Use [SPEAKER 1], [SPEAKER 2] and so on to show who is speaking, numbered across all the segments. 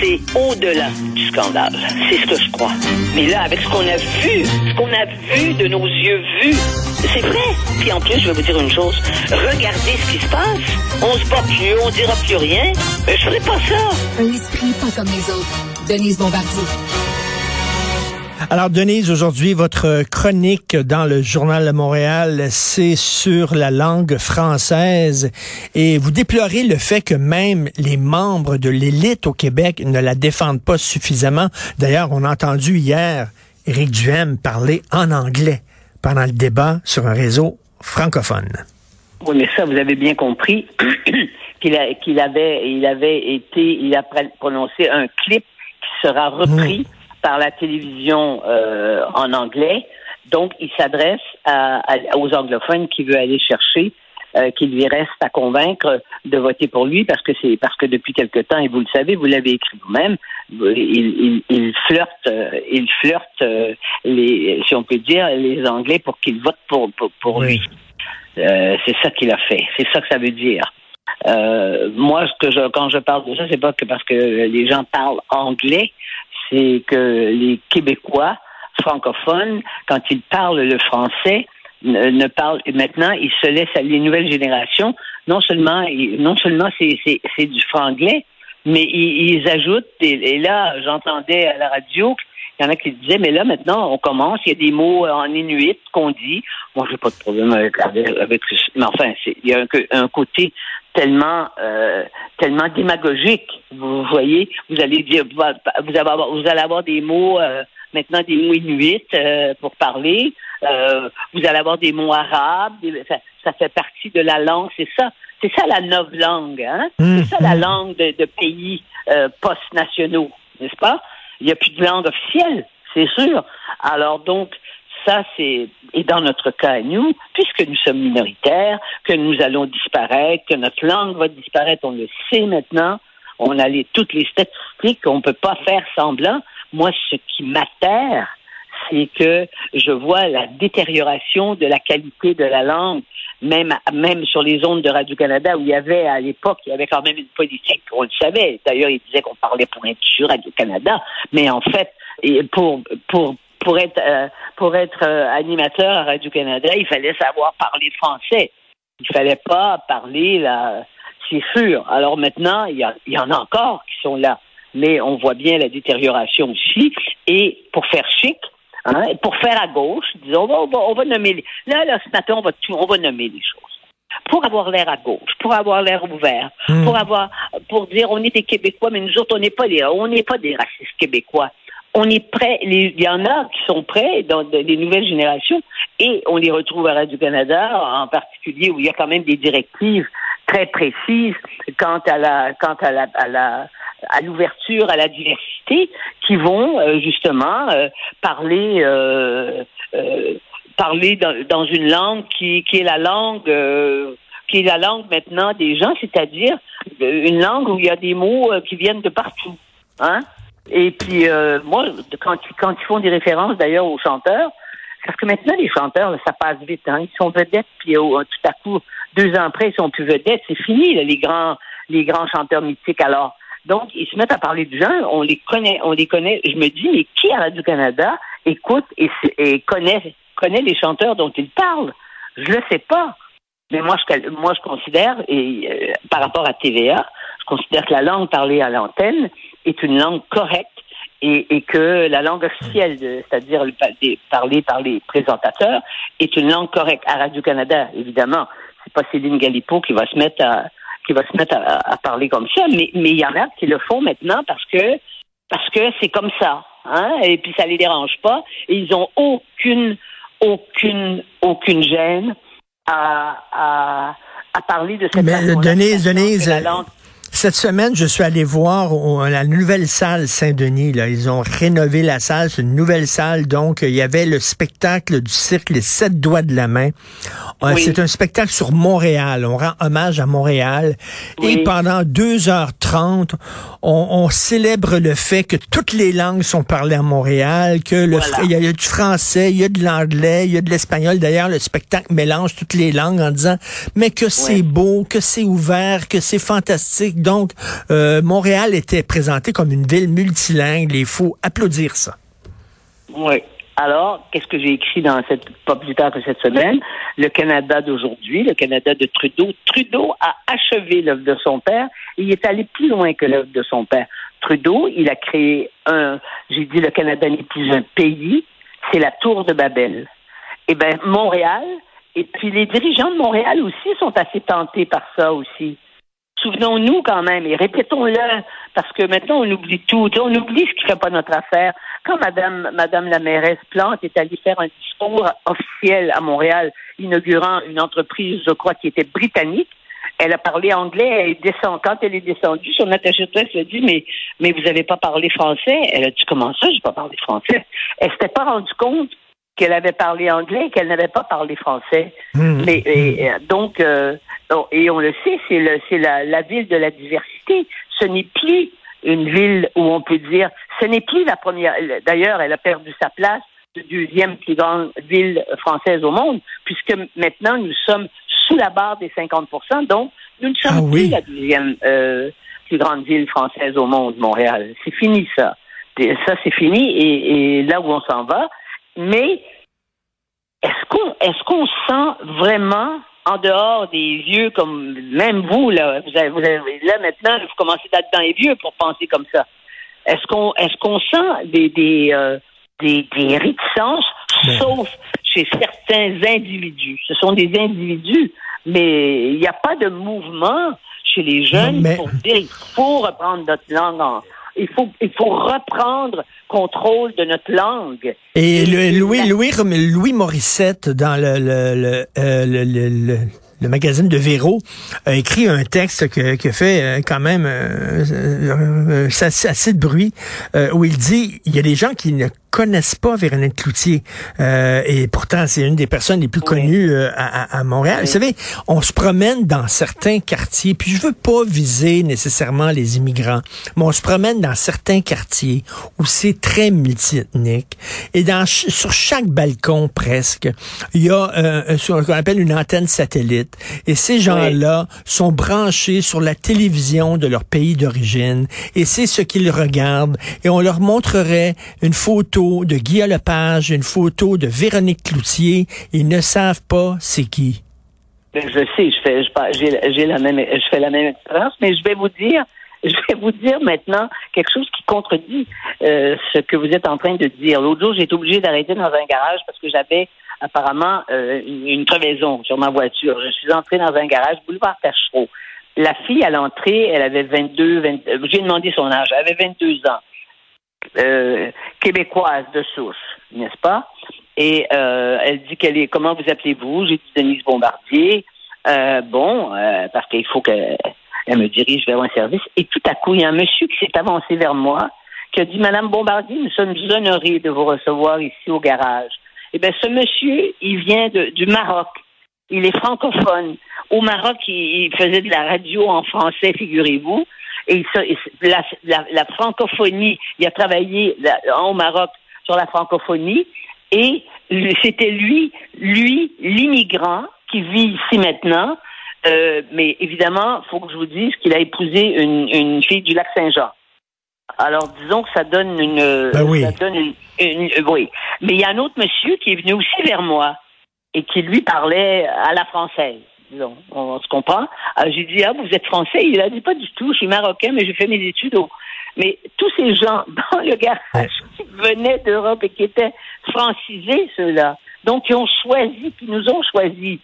[SPEAKER 1] c'est au-delà du scandale. C'est ce que je crois. Mais là, avec ce qu'on a vu, ce qu'on a vu de nos yeux vus, c'est vrai. Puis en plus, je vais vous dire une chose. Regardez ce qui se passe. On se bat plus, on dira plus rien. Mais je ferai pas ça.
[SPEAKER 2] Un esprit pas comme les autres. Denise Bombardier.
[SPEAKER 3] Alors, Denise, aujourd'hui, votre chronique dans le Journal de Montréal, c'est sur la langue française. Et vous déplorez le fait que même les membres de l'élite au Québec ne la défendent pas suffisamment. D'ailleurs, on a entendu hier Éric Duhem parler en anglais pendant le débat sur un réseau francophone.
[SPEAKER 1] Oui, mais ça, vous avez bien compris qu'il avait, il avait été, il a prononcé un clip qui sera repris. Mmh par la télévision euh, en anglais. Donc, il s'adresse à, aux anglophones qui veut aller chercher, euh, qu'il lui reste à convaincre de voter pour lui parce que c'est parce que depuis quelque temps, et vous le savez, vous l'avez écrit vous-même, il, il, flirte, euh, il flirte euh, les, si on peut dire, les Anglais pour qu'ils votent pour pour, pour lui. Euh, c'est ça qu'il a fait. C'est ça que ça veut dire. Euh, moi, ce que je, quand je parle de ça, c'est pas que parce que les gens parlent anglais, c'est que les Québécois francophones, quand ils parlent le français, ne, parlent maintenant, ils se laissent à les nouvelles générations. Non seulement, non seulement c'est, du franglais, mais ils, ajoutent. Et, là, j'entendais à la radio il y en a qui disaient, mais là, maintenant, on commence, il y a des mots en inuit qu'on dit. Moi, j'ai pas de problème avec, avec, mais enfin, il y a un, côté tellement euh, tellement démagogique. Vous voyez, vous allez dire, vous, allez avoir, vous allez avoir des mots euh, maintenant des mots inuits euh, pour parler. vous allez avoir des mots arabes. ça, fait partie de la langue. C'est ça. C'est ça la nouvelle langue. Hein? C'est ça la mmh. langue de, de pays post-nationaux, n'est-ce pas? Il n'y a plus de langue officielle, c'est sûr. Alors donc, ça, c'est, et dans notre cas à nous, puisque nous sommes minoritaires, que nous allons disparaître, que notre langue va disparaître, on le sait maintenant, on a les, toutes les statistiques, on ne peut pas faire semblant. Moi, ce qui m'atterre, c'est que je vois la détérioration de la qualité de la langue, même, même sur les ondes de Radio-Canada, où il y avait, à l'époque, il y avait quand même une politique, on le savait. D'ailleurs, il disait qu'on parlait pour être sur Radio-Canada, mais en fait, pour, pour, pour être, euh, pour être euh, animateur à Radio-Canada, il fallait savoir parler français. Il fallait pas parler là, c'est sûr. Alors maintenant, il y, a, il y en a encore qui sont là, mais on voit bien la détérioration aussi. Et pour faire chic, hein, pour faire à gauche, disons, on va, on va nommer les... là, là, ce matin, on va, on va nommer les choses pour avoir l'air à gauche, pour avoir l'air ouvert, hmm. pour avoir, pour dire on est des Québécois, mais nous autres on n'est pas des, on n'est pas des racistes québécois on est prêt, il y en a qui sont prêts dans les nouvelles générations et on les retrouve à Radio-Canada en particulier où il y a quand même des directives très précises quant à la, quant à la, à l'ouverture à la diversité qui vont euh, justement euh, parler euh, parler dans, une langue qui, qui est la langue qui est la langue maintenant des gens, c'est-à-dire une langue où il y a des mots qui viennent de partout. Hein? Et puis, euh, moi, quand, quand ils font des références d'ailleurs aux chanteurs, parce que maintenant, les chanteurs, ça passe vite. Hein. Ils sont vedettes, puis euh, tout à coup, deux ans après, ils sont plus vedettes. C'est fini, les grands les grands chanteurs mythiques. Alors, donc, ils se mettent à parler de gens, on les connaît, on les connaît. Je me dis, mais qui à Radio-Canada écoute et, et connaît, connaît les chanteurs dont ils parlent? Je le sais pas. Mais moi, je, moi, je considère, et euh, par rapport à TVA, je considère que la langue parlée à l'antenne, est une langue correcte et, que la langue officielle, c'est-à-dire parlée par les présentateurs, est une langue correcte. À Radio-Canada, évidemment, c'est pas Céline Galipo qui va se mettre à qui va se mettre à, parler comme ça, mais mais il y en a qui le font maintenant parce que parce que c'est comme ça, hein, et puis ça les dérange pas, et ils ont aucune aucune aucune gêne à, à, à parler de cette
[SPEAKER 3] mais, Denise, Denise, cette semaine, je suis allé voir la nouvelle salle Saint-Denis. Là. Ils ont rénové la salle, c'est une nouvelle salle. Donc, il y avait le spectacle du cirque Les Sept Doigts de la Main. Euh, c'est un spectacle sur Montréal. On rend hommage à Montréal. Et pendant 2h30, on, célèbre le fait que toutes les langues sont parlées à Montréal, que le il, y a, du français, il y a de l'anglais, il y a de l'espagnol. D'ailleurs, le spectacle mélange toutes les langues en disant mais que c'est beau, que c'est ouvert, que c'est fantastique Donc, euh, Montréal était présenté comme une ville multilingue. Il faut applaudir ça.
[SPEAKER 1] Oui. Alors, qu'est-ce que j'ai écrit dans cette pas plus tard que cette semaine? Le Canada d'aujourd'hui, le Canada de Trudeau. Trudeau a achevé l'œuvre de son père et il est allé plus loin que l'œuvre de son père. Trudeau, il a créé un, j'ai dit le Canada n'est plus un pays, c'est la tour de Babel. Eh bien, Montréal, et puis les dirigeants de Montréal aussi sont assez tentés par ça aussi. Souvenons-nous quand même, et répétons-le, parce que maintenant on oublie tout, on oublie ce qui ne fait pas notre affaire. Quand Madame, Madame la mairesse Plante est allée faire un discours officiel à Montréal, inaugurant une entreprise, je crois, qui était britannique, elle a parlé anglais. Elle descend, quand elle est descendue, son attaché de presse lui a dit mais mais vous n'avez pas parlé français? Elle a dit comment ça, j'ai pas parlé français? Elle s'était pas rendue compte qu'elle avait parlé anglais et qu'elle n'avait pas parlé français. Mmh. Mais et, donc euh, et on le sait, c'est le c'est la, la ville de la diversité. Ce n'est plus une ville où on peut dire, ce n'est plus la première. D'ailleurs, elle a perdu sa place de deuxième plus grande ville française au monde, puisque maintenant nous sommes sous la barre des 50 donc nous ne sommes ah plus la deuxième euh, plus grande ville française au monde, Montréal. C'est fini ça. Ça, c'est fini et, et, là où on s'en va. Mais est-ce qu'on est-ce qu'on sent vraiment en dehors des vieux comme même vous là, vous avez, vous avez là maintenant, vous commencez d'être dans les vieux pour penser comme ça. Est-ce qu'on est-ce qu'on sent des des, euh, des, des réticences, ben. sauf chez certains individus? Ce sont des individus, mais il n'y a pas de mouvement chez les jeunes pour dire il faut reprendre notre langue en, il faut, il faut reprendre contrôle de notre langue.
[SPEAKER 3] Et, le, Louis, Louis, Louis Morissette, dans le, le, euh, le, le le magazine de Véro, a écrit un texte que, qui fait euh, quand même euh, assez, de bruit, où il dit il y a des gens qui ne connaissent pas Véronique Cloutier. Euh, et pourtant, c'est une des personnes les plus connues euh, à, à, Montréal. Vous savez, on se promène dans certains quartiers, puis je veux pas viser nécessairement les immigrants, mais on se promène dans certains quartiers où c'est très multiethnique. Et dans, sur chaque balcon, presque, il y a euh, ce qu'on appelle une antenne satellite. Et ces gens-là sont branchés sur la télévision de leur pays d'origine. Et c'est ce qu'ils regardent. Et on leur montrerait une photo de Guy Lepage, une photo de Véronique Cloutier. Ils ne savent pas c'est qui.
[SPEAKER 1] Ben, je sais, je fais, j'ai, la même, je fais la même expérience, mais je vais vous dire, je vais vous dire maintenant quelque chose qui contredit euh, ce que vous êtes en train de dire. L'autre jour, j'ai été obligée d'arrêter dans un garage parce que j'avais apparemment euh, une, crevaison sur ma voiture. Je suis entrée dans un garage, boulevard Tachereau. La fille, à l'entrée, elle avait 22, 20, euh, j'ai demandé son âge, elle avait 22 ans. Euh, québécoise de souche, n'est-ce pas? Et euh, elle dit qu'elle est comment vous appelez-vous? J'ai dit Denise Bombardier. Euh, bon, parce qu'il faut qu'elle me dirige vers un service. Et tout à coup, il y a un monsieur qui s'est avancé vers moi, qui a dit Madame Bombardier, nous sommes honorés de vous recevoir ici au garage. Eh bien, ce monsieur, il vient du Maroc. Il est francophone. Au Maroc, il faisait de la radio en français, figurez-vous. Et la, la, francophonie, il a travaillé au Maroc sur la francophonie. Et c'était lui, lui, l'immigrant qui vit ici maintenant. Euh, mais évidemment, il faut que je vous dise qu'il a épousé une, une fille du lac Saint-Jean. Alors, disons que ça donne une,
[SPEAKER 3] ben oui.
[SPEAKER 1] ça donne une, une, oui. Mais il y a un autre monsieur qui est venu aussi vers moi et qui lui parlait à la française disons. On, se comprend. Alors, j'ai dit, ah, vous êtes français? Il a dit, pas du tout, je suis marocain, mais j'ai fait mes études au... Mais tous ces gens dans le garage qui venaient d'Europe et qui étaient francisés, ceux-là, donc ils ont choisi, qui nous ont choisi.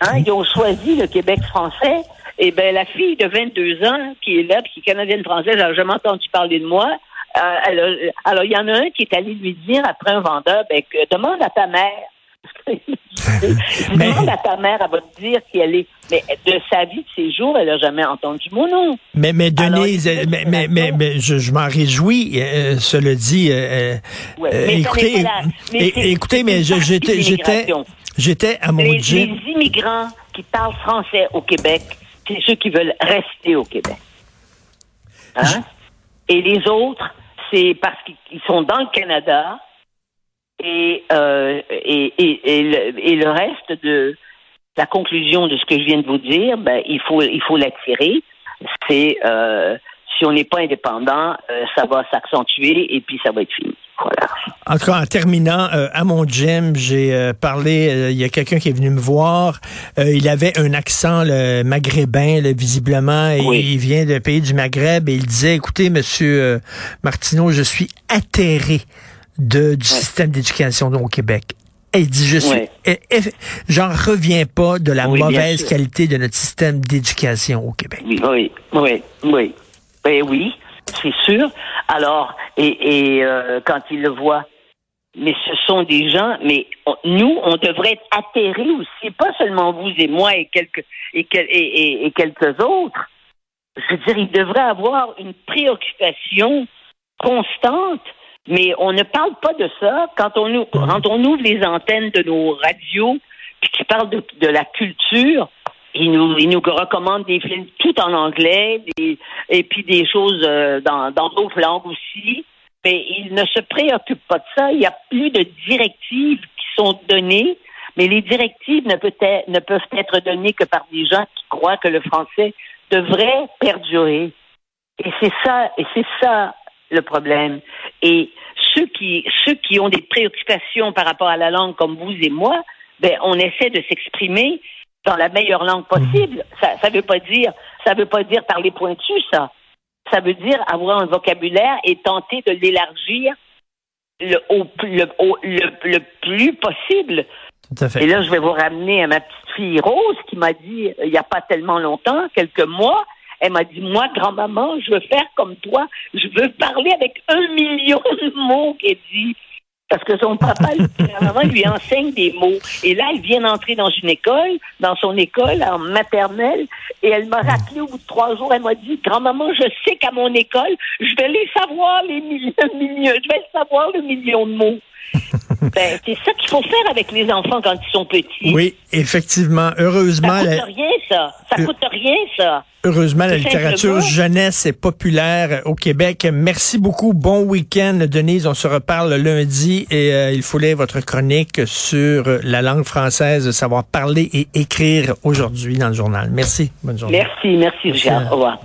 [SPEAKER 1] Hein, ils ont choisi le Québec français. Et ben la fille de 22 ans qui est là, qui est canadienne française, elle n'a jamais entendu parler de moi. Euh, alors il y en a un qui est allé lui dire après un vendeur, ben, demande à ta mère mais... Demande à ta mère, elle va te dire qui elle est. Mais de sa vie, de ses jours, elle n'a jamais entendu mon nom.
[SPEAKER 3] Mais, mais Denise, mais, mais, mais, mais, je, m'en réjouis, euh, cela dit. Euh, euh, écoutez, écoutez, mais j'étais, j'étais, j'étais à mon
[SPEAKER 1] les, les immigrants qui parlent français au Québec, c'est ceux qui veulent rester au Québec. Hein? Et les autres, c'est parce qu'ils sont dans le Canada, et, euh, et, et, et, le, et, le, reste de la conclusion de ce que je viens de vous dire, ben, il faut il faut l'attirer. c'est euh, si on n'est pas indépendant, euh, ça va s'accentuer et puis ça va être fini. Voilà.
[SPEAKER 3] En tout cas, en terminant, euh, à mon gym, j'ai euh, parlé, il y a quelqu'un qui est venu me voir, il avait un accent maghrébin, visiblement, et il vient d'un pays du Maghreb, et il disait, écoutez, monsieur Martineau, je suis atterré de, du système d'éducation au Québec. Et il dit, je suis, j'en reviens pas de la mauvaise qualité de notre système d'éducation au Québec.
[SPEAKER 1] Oui, oui, oui. Ben oui, c'est sûr. Alors, et, euh, quand il le voit, mais ce sont des gens, mais nous, on devrait être atterrés aussi, pas seulement vous et moi et quelques et, et, quelques autres. Je veux dire, il devrait avoir une préoccupation constante, mais on ne parle pas de ça quand on, nous, quand on ouvre les antennes de nos radios puis qui parlent de, de la culture il nous, il nous recommande des films tout en anglais et puis des choses euh, dans d'autres langues aussi. Mais il ne se préoccupe pas de ça. Il n'y a plus de directives qui sont données, mais les directives ne, peut être, ne peuvent être données que par des gens qui croient que le français devrait perdurer. Et c'est ça, et c'est ça le problème. Et ceux qui, ceux qui ont des préoccupations par rapport à la langue comme vous et moi, ben, on essaie de s'exprimer dans la meilleure langue possible. Ça ne veut pas dire ça veut pas dire parler pointu, ça. Ça veut dire avoir un vocabulaire et tenter de l'élargir le, le, plus possible.
[SPEAKER 3] Tout à fait.
[SPEAKER 1] Et là, je vais vous ramener à ma petite fille Rose qui m'a dit, il n'y a pas tellement longtemps, quelques mois, elle m'a dit, moi, grand-maman, je veux faire comme toi. Je veux parler avec un million de mots qu'elle dit. Parce que son papa, maman lui enseigne des mots. Et là, elle vient d'entrer dans une école, dans son école en maternelle, et elle m'a rappelé au bout de trois jours, elle m'a dit, grand-maman, je sais qu'à mon école, je vais les savoir les millions, je vais savoir le million de mots. ben, c'est ça qu'il faut faire avec les enfants quand ils sont petits.
[SPEAKER 3] Oui, effectivement. Heureusement.
[SPEAKER 1] Ça coûte rien, ça. Ça coûte rien, ça.
[SPEAKER 3] Heureusement, la littérature jeunesse est populaire au Québec. Merci beaucoup. Bon week-end, Denise. On se reparle lundi et euh, il faut lire votre chronique sur la langue française, savoir parler et écrire aujourd'hui dans le journal. Merci. Bonne journée.
[SPEAKER 1] Merci, merci, merci. Au revoir.